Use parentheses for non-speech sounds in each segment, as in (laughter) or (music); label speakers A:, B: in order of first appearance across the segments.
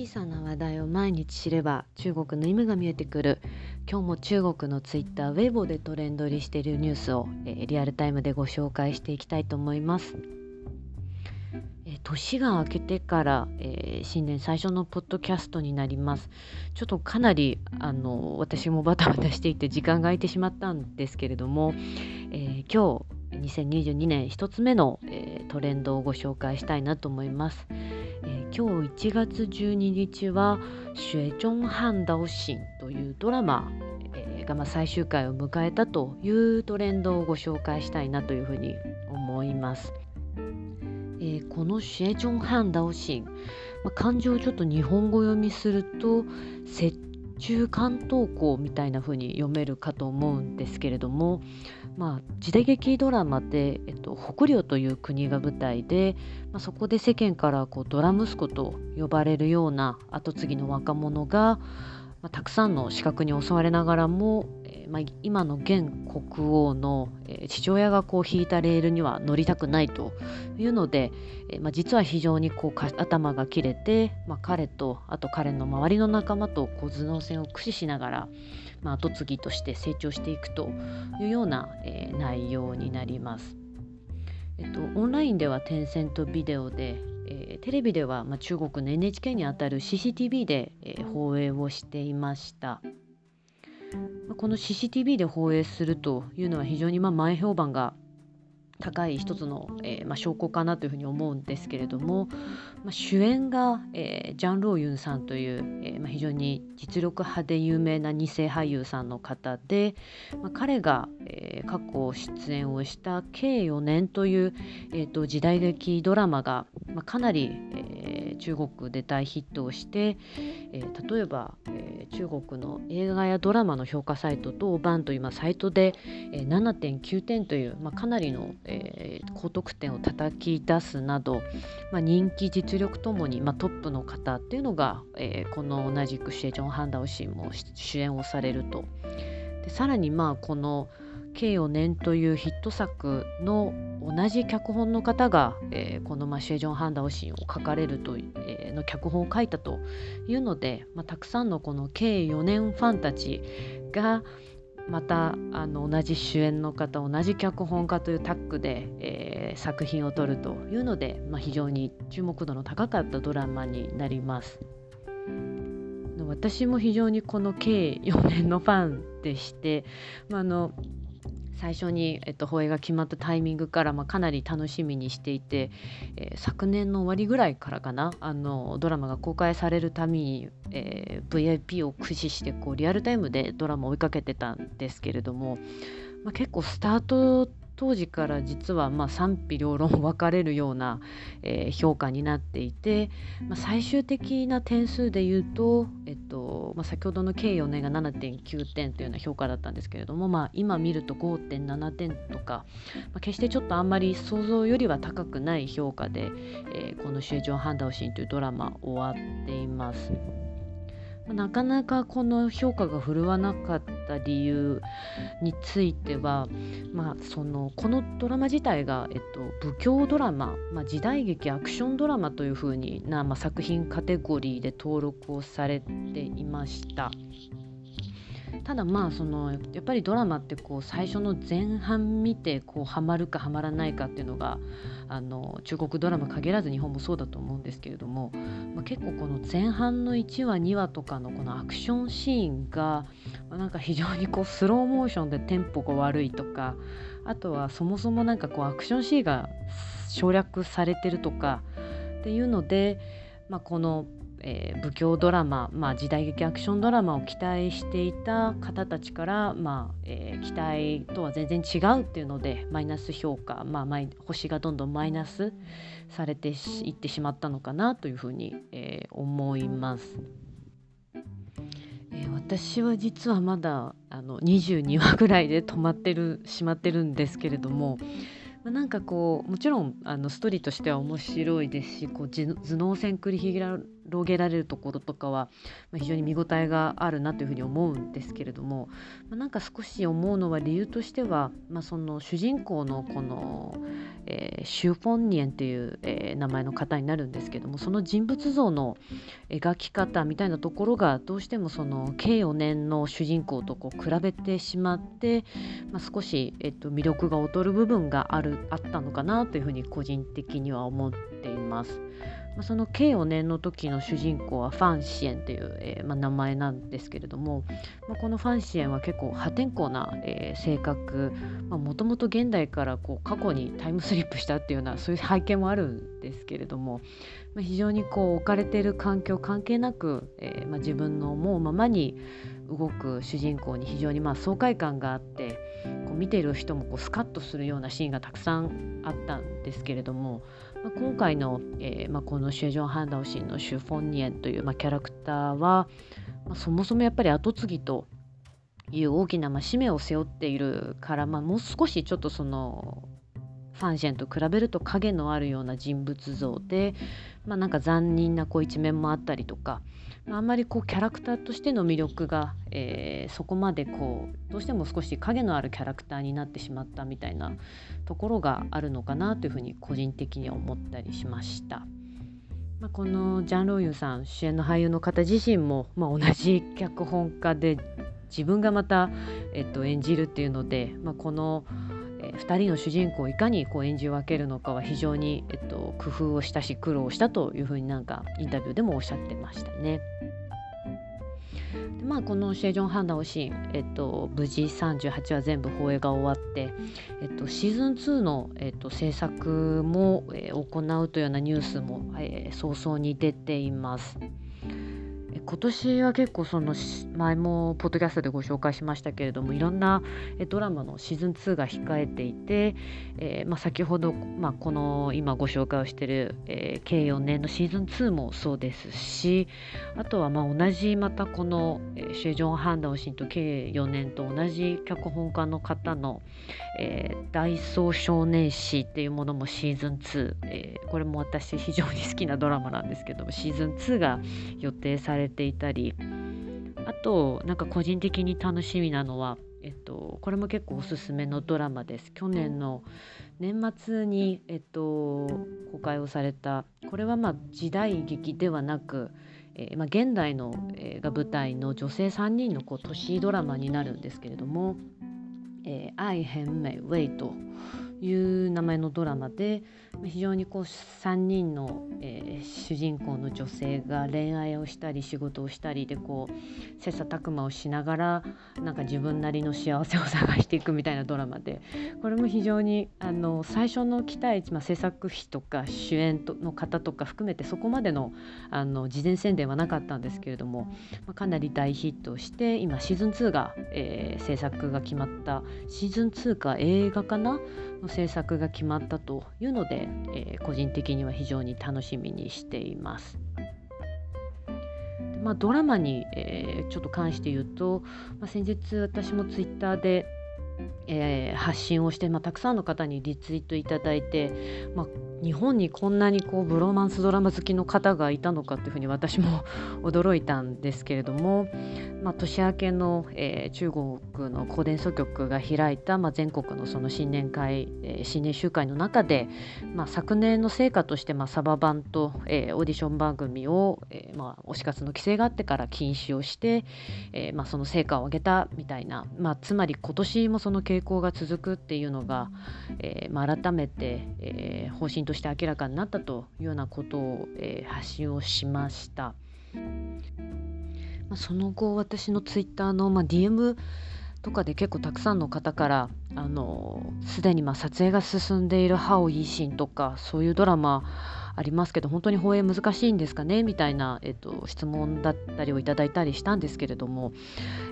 A: 小さな話題を毎日知れば中国の意味が見えてくる。今日も中国のツイッターウェボでトレンド入りしているニュースを、えー、リアルタイムでご紹介していきたいと思います、えー、年が明けてから、えー、新年最初のポッドキャストになります。ちょっとかなりあの私もバタバタしていて時間が空いてしまったんですけれども、え今日2022年1つ目の、えトレンドをご紹介したいなと思います。今日1月12日は「雪中半島心」というドラマ、えー、がま最終回を迎えたというトレンドをご紹介したいなというふうに思います。えー、この「雪中半島心」まあ、漢字をちょっと日本語読みすると「雪中関東校」みたいな風に読めるかと思うんですけれども、まあ、時代劇ドラマで、えっと、北陵という国が舞台で、まあ、そこで世間からこうドラ息子と呼ばれるような跡継ぎの若者が、まあ、たくさんの資格に襲われながらも、えー、まあ、今の現国王の、えー、父親がこう引いたレールには乗りたくないというので、えー、まあ、実は非常にこう頭が切れて、まあ彼とあと彼の周りの仲間とこう頭脳戦を駆使しながら、ま後継ぎとして成長していくというような、え内容になります。えっと、オンラインではテンセントビデオで、えー、テレビでは、まあ、中国の NHK にあたる CCTV で、えー、放映をしていました。まあ、この CCTV で放映するというのは非常にまあ前評判が高い一つの、えー、まあ、証拠かなというふうに思うんですけれども、まあ、主演が、えー、ジャン・ローユンさんという、えー、まあ、非常に実力派で有名な2世俳優さんの方で、まあ、彼が、え過去出演をした計4年という、えーと、時代劇ドラマが、まかなり、え中国で大ヒットをして、え例えば、え中国の映画やドラマの評価サイトとバンという、サイトで、え7.9点という、まあ、かなりの、ええー、高得点を叩き出すなど、まあ、人気実力ともに、まあ、トップの方っていうのが、えー、この同じくシエジョン・ハンダオシンも主演をされると。でさらにまあこの計4年というヒット作の同じ脚本の方が、えー、この、まあ、シェジョン・ハンダオシンを書かれると、えー、の脚本を書いたというので、まあ、たくさんのこの計4年ファンたちが、またあの同じ主演の方同じ脚本家というタッグで、えー、作品を撮るというので、まあ、非常に注目度の高かったドラマになります。私も非常にこの計4年のファンでして、まあ、あの最初に、えっと、放映が決まったタイミングから、まあ、かなり楽しみにしていて、えー、昨年の終わりぐらいからかなあのドラマが公開されるために、えー、VIP を駆使してこうリアルタイムでドラマを追いかけてたんですけれども、まあ、結構スタート当時から実はま賛否両論分かれるような、えー、評価になっていて、まあ、最終的な点数で言うと、えっとまあ、先ほどの計4年が7.9点というような評価だったんですけれども、まあ、今見ると5.7点とか、まあ、決してちょっとあんまり想像よりは高くない評価で、えー、この「集中判断をしん」というドラマ終わっています。なかなかこの評価が振るわなかった理由については、まあ、そのこのドラマ自体が、えっと、武教ドラマ、まあ、時代劇アクションドラマというふうな、まあ、作品カテゴリーで登録をされていました。ただまあそのやっぱりドラマってこう最初の前半見てこうハマるかハマらないかっていうのがあの中国ドラマ限らず日本もそうだと思うんですけれども、まあ、結構この前半の1話2話とかのこのアクションシーンが、まあ、なんか非常にこうスローモーションでテンポが悪いとかあとはそもそもなんかこうアクションシーンが省略されてるとかっていうので、まあ、このえー、武教ドラマ、まあ、時代劇アクションドラマを期待していた方たちから、まあえー、期待とは全然違うっていうのでマイナス評価、まあ、星がどんどんマイナスされていってしまったのかなというふうに、えー、思います。え私は実はまだあの22話ぐらいで止まってるしまってるんですけれども、まあ、なんかこうもちろんあのストーリーとしては面白いですしこう頭脳戦繰り広げらろげられるところとかは、非常に見応えがあるなというふうに思うんですけれども、まあ、なんか少し思うのは理由としては、まあ、その主人公のこの、えー、シュ・フォンニエンという、えー、名前の方になるんですけどもその人物像の描き方みたいなところがどうしてもその計4年の主人公とこう比べてしまって、まあ、少し、えっと、魅力が劣る部分があるあったのかなというふうに個人的には思っています。まあ、その計4年の時の主人公はファン・シエンという、えー、まあ、名前なんですけれども、まあ、このファン・シエンは結構破天荒な、えー、性格もともと現代からこう過去にタイムスリップしたっていうようなそういう背景もあるんですけれども、まあ、非常にこう置かれている環境関係なく、えー、まあ、自分の思うままに動く主人公に非常にまあ爽快感があってこう見ている人もこうスカッとするようなシーンがたくさんあったんですけれども、まあ、今回の、えーまあ、このシェジョン・ハンダオシンのシュ・フォンニエンという、まあ、キャラクターは、まあ、そもそもやっぱり後継ぎという大きな、まあ、使命を背負っているから、まあ、もう少しちょっとそのファンシェンと比べると影のあるような人物像で、まあ、なんか残忍なこう一面もあったりとか、あんまりこうキャラクターとしての魅力が、えー、そこまでこうどうしても少し影のあるキャラクターになってしまったみたいなところがあるのかなというふうに個人的に思ったりしました。まあ、このジャン・ローユさん主演の俳優の方自身も、まあ、同じ脚本家で自分がまた、えっと、演じるっていうので、まあ、この、2人の主人公をいかにこう演じ分けるのかは非常に、えっと、工夫をしたし苦労したというふうになんかインタビューでもおっしゃってましたね。でまあ、このシェジョン・ハンダオシーン、えっと、無事38話全部放映が終わって、えっと、シーズン2の、えっと、制作も、えー、行うというようなニュースも、えー、早々に出ています。今年は結構その前もポッドキャストでご紹介しましたけれどもいろんなドラマのシーズン2が控えていて、えー、まあ、先ほど、まあ、この今ご紹介をしている、えー、計4年のシーズン2もそうですしあとはまあ同じまたこの、え、シェジョン・ハンダオシンと計4年と同じ脚本家の方の「えー、大曹少年誌」っていうものもシーズン2、えこれも私非常に好きなドラマなんですけどもシーズン2が予定されてていたりあとなんか個人的に楽しみなのは、えっと、これも結構おすすめのドラマです。去年の年末に、えっと、公開をされたこれはまあ時代劇ではなく、えー、まあ、現代の、えー、が舞台の女性3人のこう都市ドラマになるんですけれども「えー、愛変美ウェイト」いう名前のドラマで非常にこう3人の、えー、主人公の女性が恋愛をしたり仕事をしたりでこう切磋琢磨をしながらなんか自分なりの幸せを探していくみたいなドラマでこれも非常にあの最初の期待値、まあ、制作費とか主演の方とか含めてそこまでのあの事前宣伝はなかったんですけれども、まあ、かなり大ヒットして今シーズン2が、えー、制作が決まった。シーズン2か映画かなの制作が決まったというので、えー、個人的には非常に楽しみにしています。まあ、ドラマに、えー、ちょっと関して言うと、まあ、先日私もツイッターでえー、発信をして、まあ、たくさんの方にリツイートいただいて、まあ、日本にこんなにこうブローマンスドラマ好きの方がいたのかというふうに私も (laughs) 驚いたんですけれども、まあ、年明けの、えー、中国の古伝祖局が開いた、まあ、全国のその新年会、えー、新年集会の中で、まあ、昨年の成果として、まあ、サバ版と、えー、オーディション番組を、えーまあ、推し活の規制があってから禁止をして、えーまあ、その成果を上げたみたいな、まあ、つまり今年もその傾向が続くっていうのが、えーまあ、改めて、えー、方針ととして明らかになったというようなことを、えー、発信をしました。まあ、その後私のツイッターの、まあ、DM とかで結構たくさんの方からあのすでにまあ撮影が進んでいる「ハオイーシン」とかそういうドラマありますけど本当に放映難しいんですかねみたいな、えっと、質問だったりをいただいたりしたんですけれども、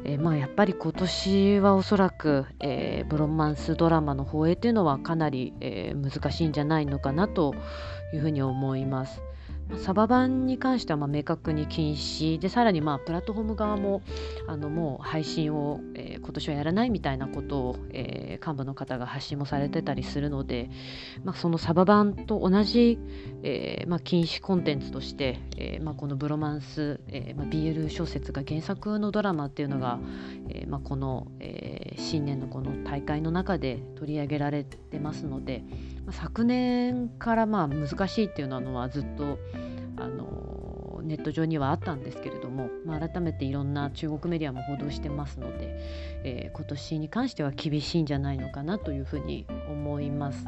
A: えー、まあ、やっぱり今年はおそらく、えー、ブロマンスドラマの放映というのはかなり、えー、難しいんじゃないのかなというふうに思います。サバ版に関してはま明確に禁止。でさらにまあプラットフォーム側もあのもう配信を、えー、今年はやらないみたいなことを、えー、幹部の方が発信もされてたりするので、まあ、そのサバ版と同じ、えーまあ、禁止コンテンツとして、えまあ、このブロマンス、えま、BL 小説が原作のドラマっていうのが、えま、この、え、新年のこの大会の中で取り上げられてますので、昨年からまあ難しいっていうのはずっとあのネット上にはあったんですけれども、まあ、改めていろんな中国メディアも報道してますので、えー、今年に関しては厳しいんじゃないのかなというふうに思います。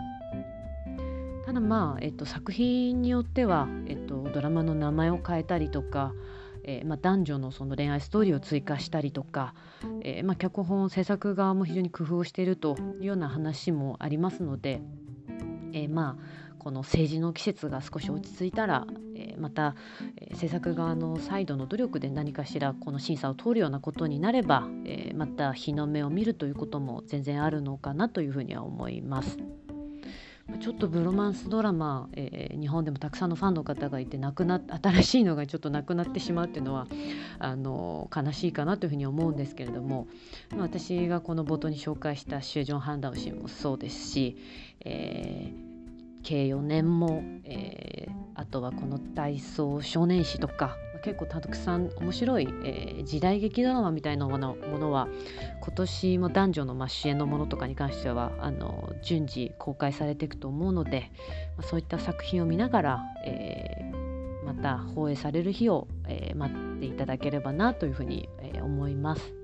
A: ただまあ、えっと、作品によっては、えっと、ドラマの名前を変えたりとか、えーまあ、男女のその恋愛ストーリーを追加したりとか、えーまあ、脚本制作側も非常に工夫をしているというような話もありますので、えー、まあこの政治の季節が少し落ち着いたら、えー、また、えー、制作側のサイドの努力で何かしらこの審査を通るようなことになれば、えー、また日の目を見るということも全然あるのかなというふうには思います。ちょっとブロマンスドラマ、えー、日本でもたくさんのファンの方がいてなくな新しいのがちょっとなくなってしまうっていうのはあの悲しいかなというふうに思うんですけれども私がこの冒頭に紹介したシュージョン・ハンダウシンもそうですし、えー計4年も、えー、あとはこの体操少年誌とか結構たくさん面白い、えー、時代劇ドラマみたいなものものは今年も男女のまあ支援のものとかに関してはあの順次公開されていくと思うので、まあ、そういった作品を見ながら、えー、また放映される日を、えー、待っていただければなというふうに、えー、思います。